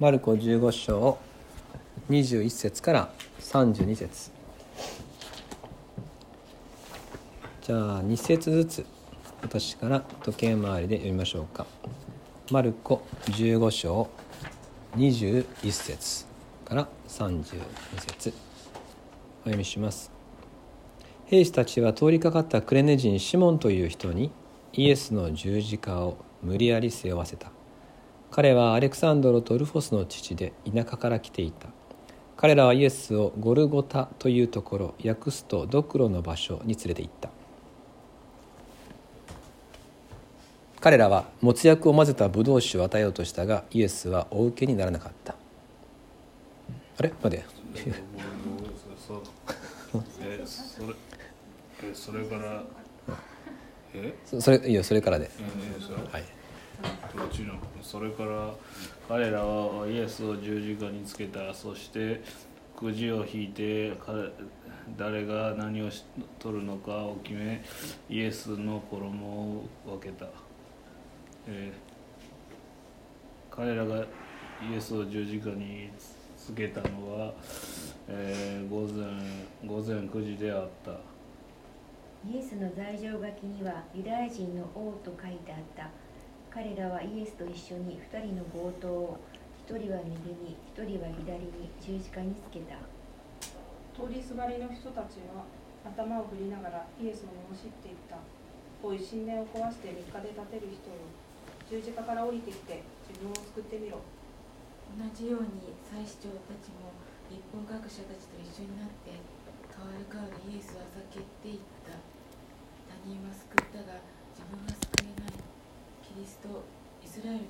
マルコ15章21節から32節。じゃあ2節ずつ私から時計回りで読みましょうか。マルコ15章21節から32節。お読みします。兵士たちは通りかかったクレネ人シモンという人にイエスの十字架を無理やり背負わせた。彼はアレクサンドロとルフォスの父で田舎から来ていた。彼らはイエスをゴルゴタというところ訳すとドクロの場所に連れて行った。彼らはもつ薬を混ぜたブドウ酒を与えようとしたがイエスはお受けにならなかった。あれ？待て。えそれえそれから？え そそれいいよそれからで。はいどっちのそれから彼らはイエスを十字架につけたそしてくじを引いて誰が何を取るのかを決めイエスの衣を分けた、えー彼らがイエスを十字架につけたのは、えー午前午前9時であった。イエスの罪状書きにはユダヤ人の王と書いてあった。彼らはイエスと一緒に2人の強盗を1人は右に1人は左に十字架につけた通りすがりの人たちは頭を振りながらイエスを罵っていった。おい、神殿を壊して3日で建てる人よ。十字架から降りてきて自分を救ってみろ。同じように祭司長たちも立法学者たちと一緒になって代わる代わるイエスは避けていった他人は救ったが自分は救えないキリストイスラエルのよ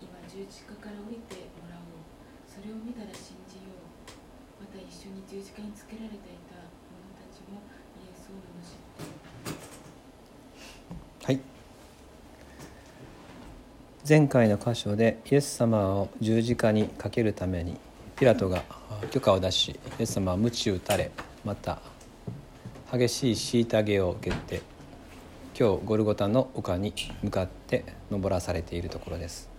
うに今十字架から降りてもらおうそれを見たら信じようまた一緒に十字架につけられていた者たちもイエスを罵ってはい。前回の箇所でイエス様を十字架にかけるためにピラトが許可を出しイエス様は鞭打たれまた激しい虐げを受けて今日ゴルゴタの丘に向かって登らされているところです。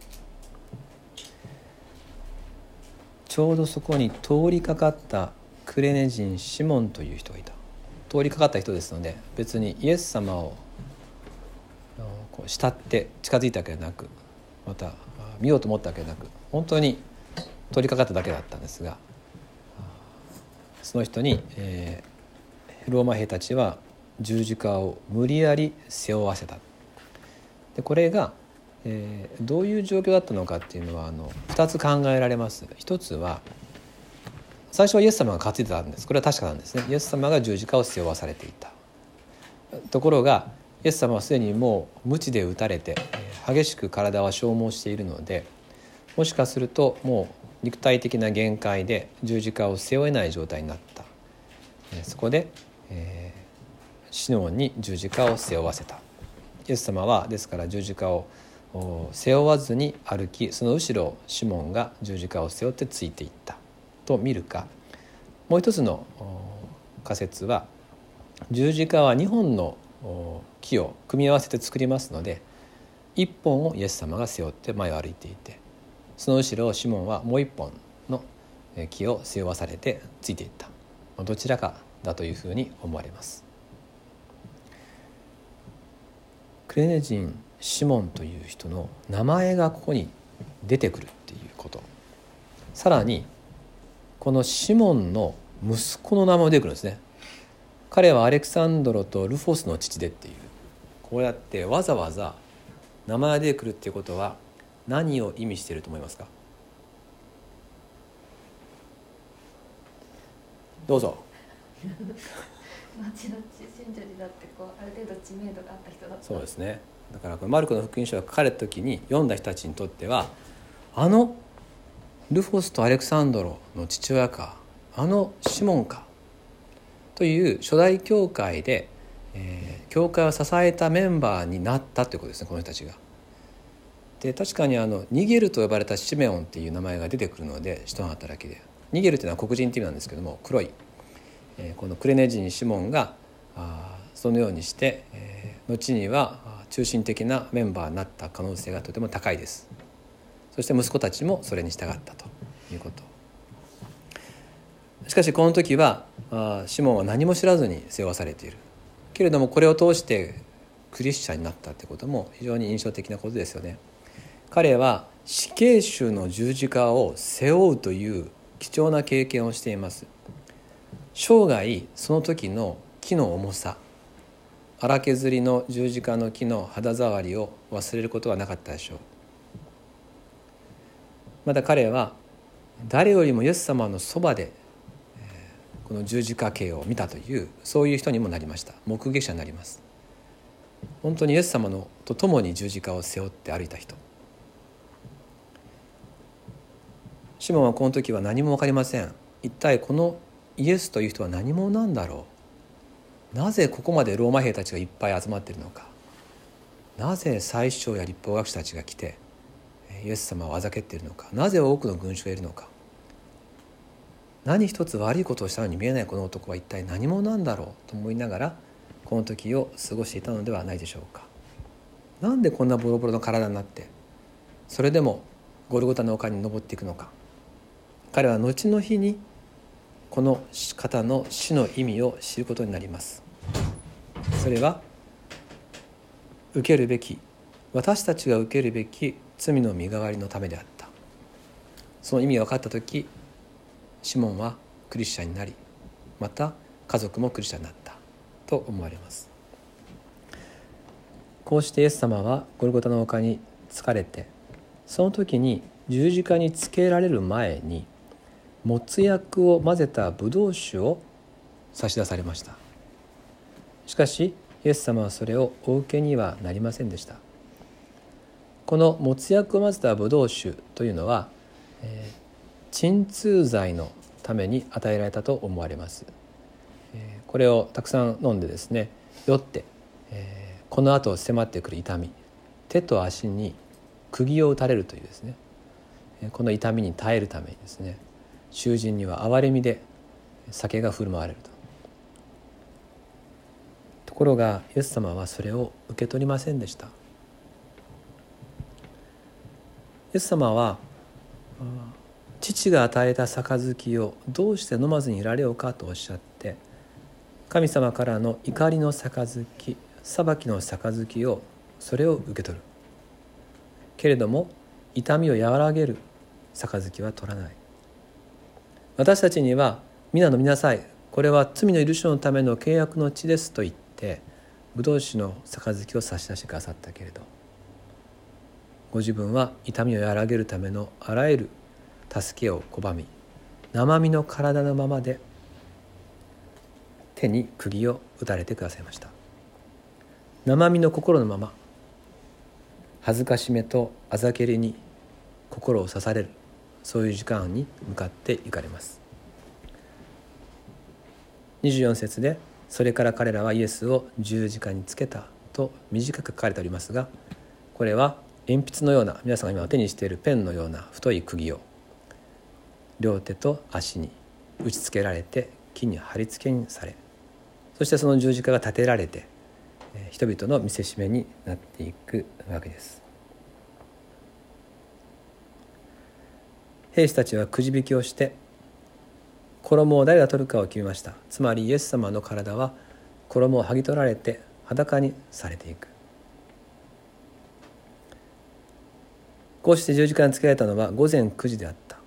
ちょうどそこに通りかかったクレネ人シモンという人がいた。通りかかった人ですので別にイエス様をこう慕って近づいたわけではなくまた見ようと思ったわけではなく本当に通りかかっただけだったんですがその人に、えーローマ兵たちは十字架を無理やり背負わせた。でこれが、えーどういう状況だったのかっていうのはあの2つ考えられます。一つは最初はイエス様が担いでたんです。これは確かなんですね。イエス様が十字架を背負わされていた。ところがイエス様はすでにもう鞭で打たれて激しく体は消耗しているのでもしかするともう肉体的な限界で十字架を背負えない状態になった。えーそこで、えーシノンに十字架を背負わせた。イエス様はですから十字架を背負わずに歩きその後ろをシモンが十字架を背負ってついていった。と見るか。もう一つの仮説は十字架は2本の木を組み合わせて作りますので1本をイエス様が背負って前を歩いていてその後ろをシモンはもう1本の木を背負わされてついていった。どちらかだというふうに思われます。クレネ人シモンという人の名前がここに出てくるっていうこと。さらにこのシモンの息子の名前も出てくるんですね。彼はアレクサンドロとルフォスの父でっていう。こうやってわざわざ名前が出てくるっていうことは何を意味していると思いますか？どうぞ。後々信者になってこうある程度知名度があった人だった。そうですね。だからこれマルコの福音書が書かれた時に読んだ人たちにとってはあのルフォスとアレクサンドロの父親かあのシモンかという初代教会で、えー教会を支えたメンバーになったということですねこの人たちが。で確かにあのニゲルと呼ばれたシメオンっていう名前が出てくるので使徒の働きで。ニゲルというのは黒人っていう意味なんですけども黒い、このクレネ人シモンがあーそのようにして、え後には中心的なメンバーになった可能性がとても高いです。そして息子たちもそれに従ったということ。しかしこの時はシモンは何も知らずに背負わされている。けれどもこれを通してクリスチャンになったってことも非常に印象的なことですよね。彼は死刑囚の十字架を背負うという貴重な経験をしています。生涯その時の木の重さ荒削りの十字架の木の肌触りを忘れることはなかったでしょう。また彼は誰よりもイエス様のそばでこの十字架形を見たというそういう人にもなりました。目撃者になります。本当にイエス様のと共に十字架を背負って歩いた人。シモンはこの時は何も分かりません。一体このイエスという人は何者なんだろう？なぜここまでローマ兵たちがいっぱい集まってるのか？なぜ最首長や立法学者たちが来てイエス様をあざけっているのか？なぜ多くの群衆がいるのか？何一つ悪いことをしたのに見えないこの男は一体何者なんだろう？と思いながらこの時を過ごしていたのではないでしょうか。なんでこんなボロボロの体になってそれでもゴルゴタの丘に登っていくのか。彼は後の日にこの方の死の意味を知ることになります。それは受けるべき私たちが受けるべき罪の身代わりのためであった。その意味が分かった時シモンはクリスチャンになりまた家族もクリスチャンになった。と思われます。こうしてイエス様はゴルゴタの丘に疲れてその時に十字架につけられる前にもつ薬を混ぜたブドウ酒を差し出されました。しかしイエス様はそれをお受けにはなりませんでした。このもつ薬を混ぜたブドウ酒というのは、えー、鎮痛剤のために与えられたと思われます、えー、これをたくさん飲んでですね酔って、えー、この後迫ってくる痛み手と足に釘を打たれるというですねこの痛みに耐えるためにですね囚人には憐れみで酒が振る舞われると。ところがイエス様はそれを受け取りませんでした。イエス様は父が与えた杯をどうして飲まずにいられようかとおっしゃって神様からの怒りの杯裁きの杯をそれを受け取る。けれども痛みを和らげる杯は取らない。私たちには皆飲みなさいこれは罪の許しのための契約の地ですと言ってブドウ酒の杯を差し出してくださったけれどご自分は痛みを和らげるためのあらゆる助けを拒み生身の体のままで手に釘を打たれてくださいました。生身の心のまま恥ずかしめとあざけりに心を刺される。そういう時間に向かって行かれます。24節で「それから彼らはイエスを十字架につけた」と短く書かれておりますがこれは鉛筆のような皆さんが今手にしているペンのような太い釘を両手と足に打ちつけられて木に貼り付けにされそしてその十字架が立てられて人々の見せしめになっていくわけです。兵士たちはくじ引きをして衣を誰が取るかを決めました。つまりイエス様の体は衣を剥ぎ取られて裸にされていく。こうして十字架につけられたのは午前9時であった。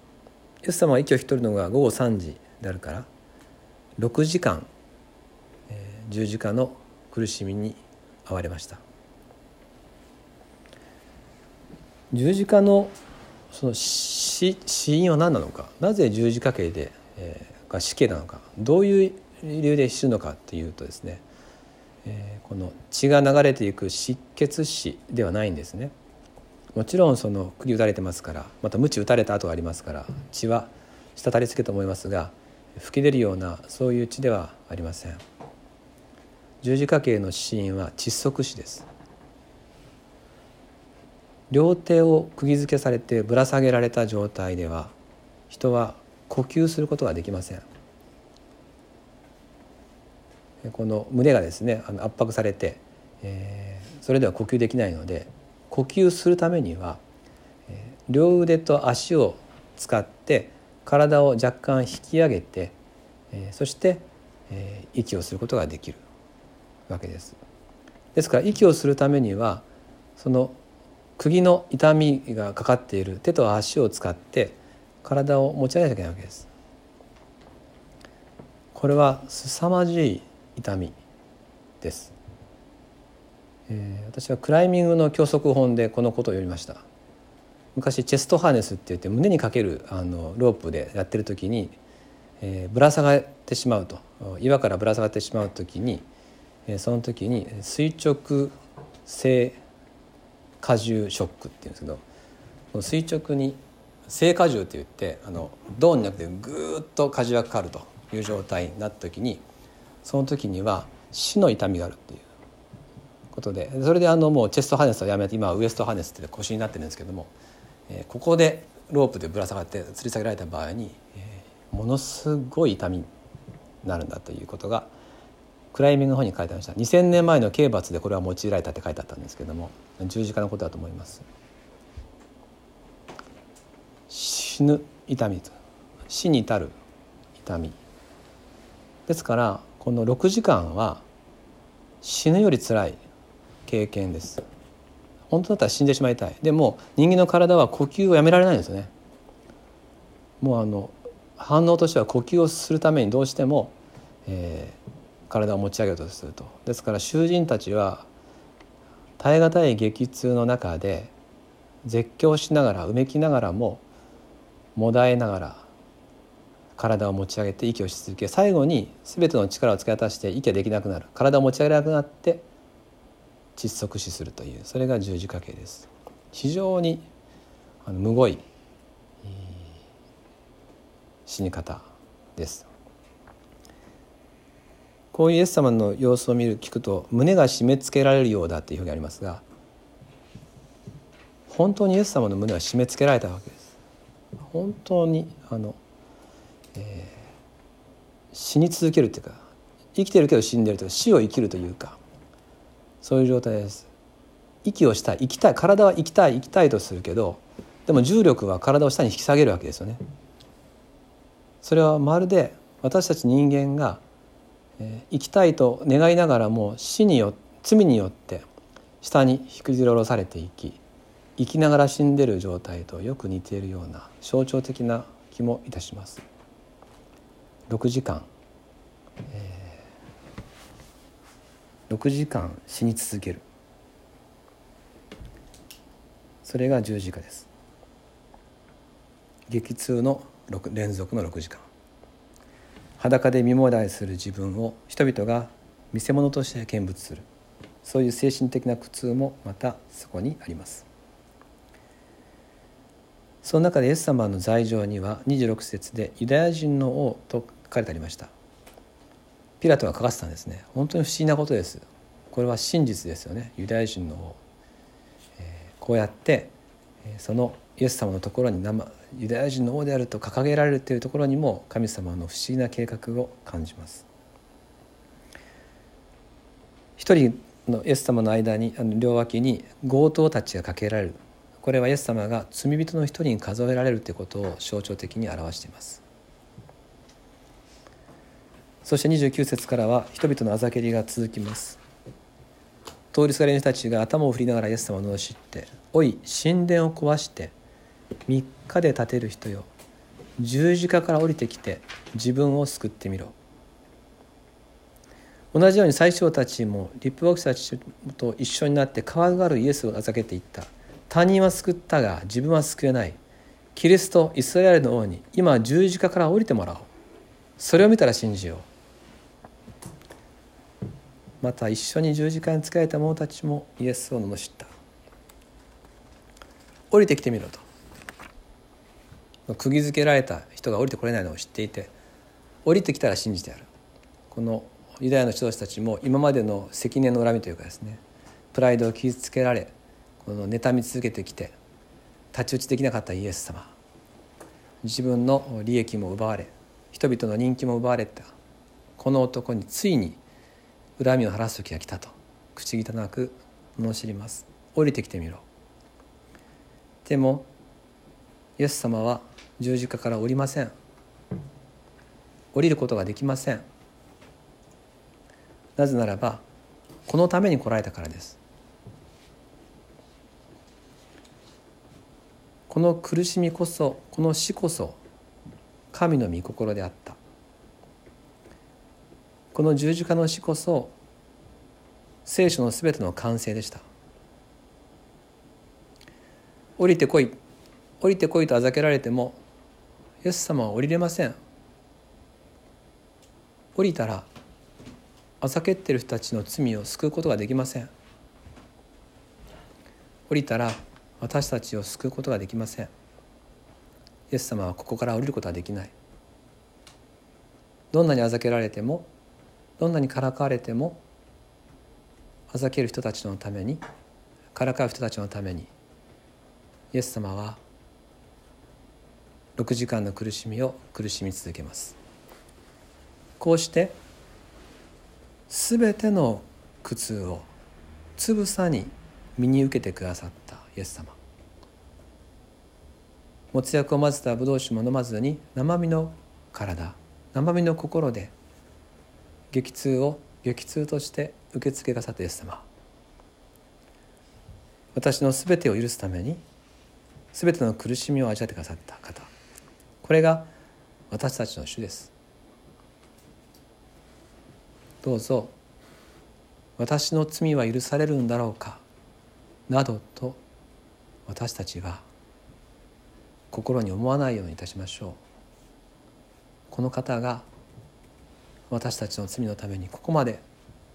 イエス様は息を引き取るのが午後3時であるから6時間、えー、十字架の苦しみに遭われました。十字架のその死因は何なのか。なぜ十字架刑で、えー、が死刑なのか。どういう理由で死ぬのかっていうとですね、えー、この血が流れていく失血死ではないんですね。もちろんその釘打たれてますからまた鞭打たれた跡がありますから血は滴りつけと思いますが吹き出るようなそういう血ではありません。十字架刑の死因は窒息死です。両手を釘付けされてぶら下げられた状態では人は呼吸することができませんこの胸がですね圧迫されて、えー、それでは呼吸できないので呼吸するためには、えー、両腕と足を使って体を若干引き上げて、えそして、え息をすることができるわけです。ですから息をするためにはその釘の痛みがかかっている手と足を使って体を持ち上げなきゃいけないわけです。これは凄まじい痛みです。えー、私はクライミングの教則本でこのことを読みました。昔チェストハーネスって言って胸にかけるあのロープでやってる時に、えー、ぶら下がってしまうと岩からぶら下がってしまう時に、えー、その時に垂直性荷重ショックっていうんですけど垂直に正荷重って言ってあの銅になくてぐーっと荷重がかかるという状態になった時にその時には死の痛みがあるっていう。ことでそれであのもうチェストハネスをやめて今はウエストハネスって腰になってるんですけども、え、ここでロープでぶら下がって吊り下げられた場合に、え、ものすごい痛みになるんだということがクライミングの方に書いてありました。2000年前の刑罰でこれは用いられたって書いてあったんですけども十字架のことだと思います。死ぬ痛み死に至る痛み。ですからこの6時間は死ぬより辛い経験です。本当だったら死んでしまいたい。でも人間の体は呼吸をやめられないんですよね。もうあの反応としては呼吸をするためにどうしても、えー、体を持ち上げようとすると。ですから囚人たちは耐え難い激痛の中で絶叫しながらうめきながらももだえながら体を持ち上げて息をし続け最後に全ての力を使い果たして息ができなくなる。体を持ち上げなくなって窒息死するというそれが十字架形です。非常にあのむごい死に方です。こういうイエス様の様子を見る聞くと胸が締め付けられるようだっていう表現ありますが本当にイエス様の胸は締め付けられたわけです。本当にあの、えー、死に続けるっていうか生きてるけど死んでるというか死を生きるというかそういう状態です。息をしたい生きたい体は生きたい生きたいとするけどでも重力は体を下に引き下げるわけですよね。それはまるで私たち人間が生きたいと願いながらも死によ罪によって下に引きずり下ろされていき生きながら死んでる状態とよく似ているような象徴的な気もいたします。6時間、えー、6時間死に続ける。それが十字架です。激痛の連続の6時間。裸で見もだえする自分を人々が見せ物として見物する。そういう精神的な苦痛もまたそこにあります。その中でイエス様の罪状には26節で「ユダヤ人の王」と書かれてありました。ピラトが書かせたんですね。本当に不思議なことです。これは真実ですよね。ユダヤ人の王、えー、こうやってそのイエス様のところに生ユダヤ人の王であると掲げられるというところにも神様の不思議な計画を感じます。一人のイエス様の間にあの両脇に強盗たちがかけられる。これはイエス様が罪人の一人に数えられるということを象徴的に表しています。そして29節からは人々のあざけりが続きます。通りすがりの人たちが頭を振りながらイエス様を罵って「おい神殿を壊して3日で建てる人よ。十字架から降りてきて自分を救ってみろ。同じように最初たちも立法学者たちと一緒になって可愛がるイエスをあざけていった。他人は救ったが自分は救えない。キリストイスラエルの王に今十字架から降りてもらおう。それを見たら信じよう。また一緒に十字架に仕えた者たちもイエスを罵った。降りてきてみろと。釘付けられた人が降りてこれないのを知っていて降りてきたら信じてやる。このユダヤの人たちも今までの積年の恨みというかですねプライドを傷つけられこの妬み続けてきて太刀打ちできなかったイエス様自分の利益も奪われ人々の人気も奪われたこの男についに恨みを晴らす時が来たと口汚く罵ります。降りてきてみろ。でもイエス様は十字架から降りません。降りることができません。なぜならばこのために来られたからです。この苦しみこそこの死こそ神の御心であった。この十字架の死こそ聖書のすべての完成でした。降りてこい。降りてこいとあざけられてもイエス様は降りれません。降りたらあざけってる人たちの罪を救うことができません。降りたら私たちを救うことができません。イエス様はここから降りることはできない。どんなにあざけられてもどんなにからかわれてもあざける人たちのためにからかう人たちのためにイエス様は6時間の苦しみを苦しみ続けます。こうして全ての苦痛をつぶさに身に受けてくださったイエス様。もつ薬を混ぜたブドウ酒も飲まずに生身の体生身の心で激痛を激痛として受け付けがさったイエス様。私の全てを許すために全ての苦しみを味わってくださった方。これが私たちの主です。どうぞ私の罪は許されるんだろうかなどと私たちが心に思わないようにいたしましょう。この方が私たちの罪のためにここまで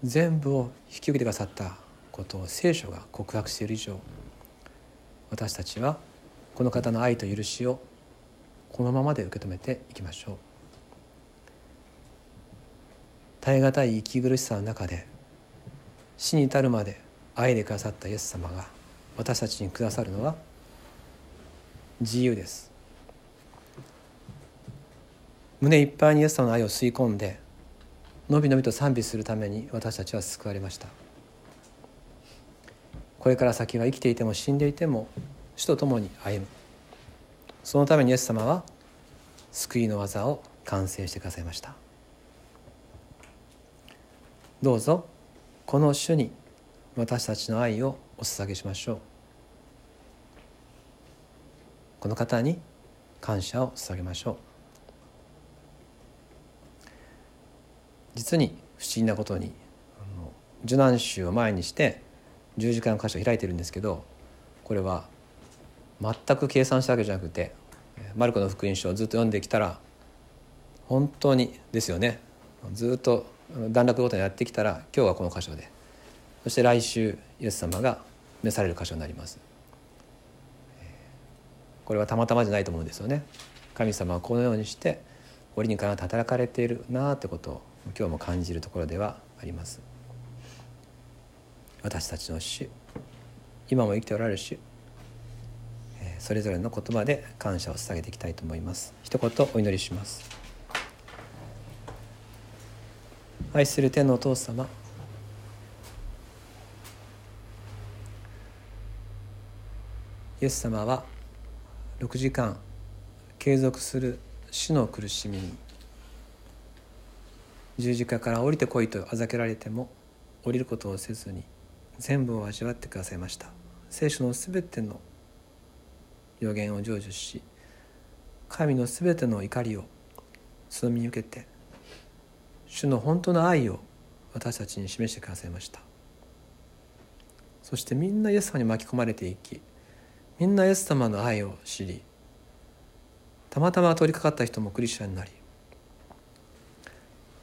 全部を引き受けてくださったことを聖書が告白している以上私たちはこの方の愛と許しをこのままで受け止めていきましょう。耐え難い息苦しさの中で死に至るまで愛でくださったイエス様が私たちにくださるのは自由です。胸いっぱいにイエス様の愛を吸い込んでのびのびと賛美するために私たちは救われました。これから先は生きていても死んでいても主と共に歩む。そのためにイエス様は救いの技を完成してくださいました。どうぞこの主に私たちの愛をお捧げしましょう。この方に感謝を捧げましょう。実に不思議なことに受難週を前にして十字架の箇所を開いてるんですけどこれは全く計算したわけじゃなくてマルコの福音書をずっと読んできたら本当にですよね。ずっと段落ごとにやってきたら今日はこの箇所で。そして来週イエス様が召される箇所になります。これはたまたまじゃないと思うんですよね。神様はこのようにして折にかなって働かれているなあってことを今日も感じるところではあります。私たちの主今も生きておられる主それぞれの言葉で感謝を捧げていきたいと思います。一言お祈りします。愛する天のお父様。イエス様は6時間継続する死の苦しみに十字架から降りてこいとあざけられても降りることをせずに全部を味わってくださいました。聖書のすべての予言を成就し神のすべての怒りをその身に受けて主の本当の愛を私たちに示してくださいました。そしてみんなイエス様に巻き込まれていきみんなイエス様の愛を知りたまたま通りかかった人もクリスチャンになり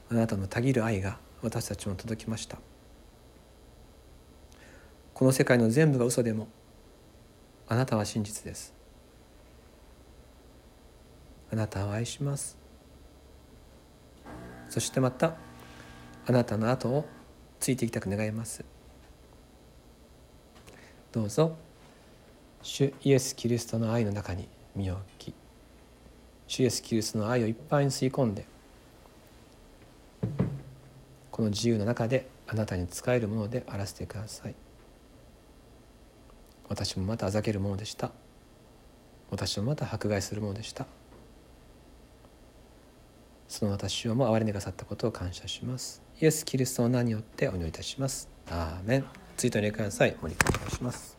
あなたのたぎる愛が私たちも届きました。この世界の全部が嘘でもあなたは真実です。あなたを愛します。そしてまたあなたの後をついていきたく願います。どうぞ主イエス・キリストの愛の中に身を置き主イエス・キリストの愛をいっぱいに吸い込んでこの自由の中であなたに仕えるものであらせてください。私もまたあざけるものでした。私をまた迫害するものでした。その私をも憐れんでくださったことを感謝します。イエス・キリストの名によってお祈りいたします。アーメン。ツイートにください。森君お願いします。